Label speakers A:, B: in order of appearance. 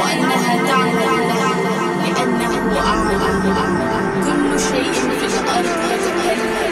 A: وأنها تعلم لأنه أعلم كل شيء في الأرض. يتكلم